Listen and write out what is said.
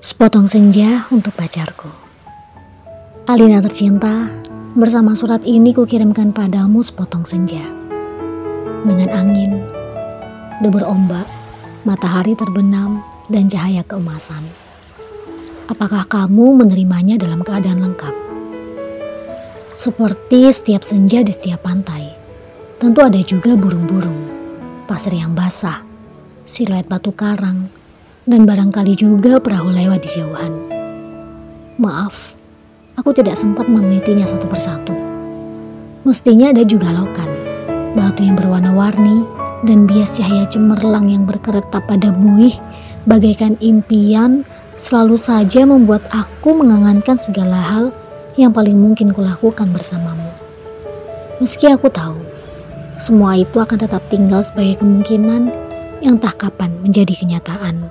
Sepotong senja untuk pacarku. Alina tercinta, bersama surat ini kukirimkan padamu sepotong senja. Dengan angin, debur ombak, matahari terbenam, dan cahaya keemasan. Apakah kamu menerimanya dalam keadaan lengkap? Seperti setiap senja di setiap pantai, tentu ada juga burung-burung, pasir yang basah, siluet batu karang, dan barangkali juga perahu lewat di jauhan. Maaf, aku tidak sempat menelitinya satu persatu. Mestinya ada juga lokan, batu yang berwarna-warni, dan bias cahaya cemerlang yang berkeretap pada buih bagaikan impian selalu saja membuat aku mengangankan segala hal yang paling mungkin kulakukan bersamamu. Meski aku tahu, semua itu akan tetap tinggal sebagai kemungkinan yang tak kapan menjadi kenyataan.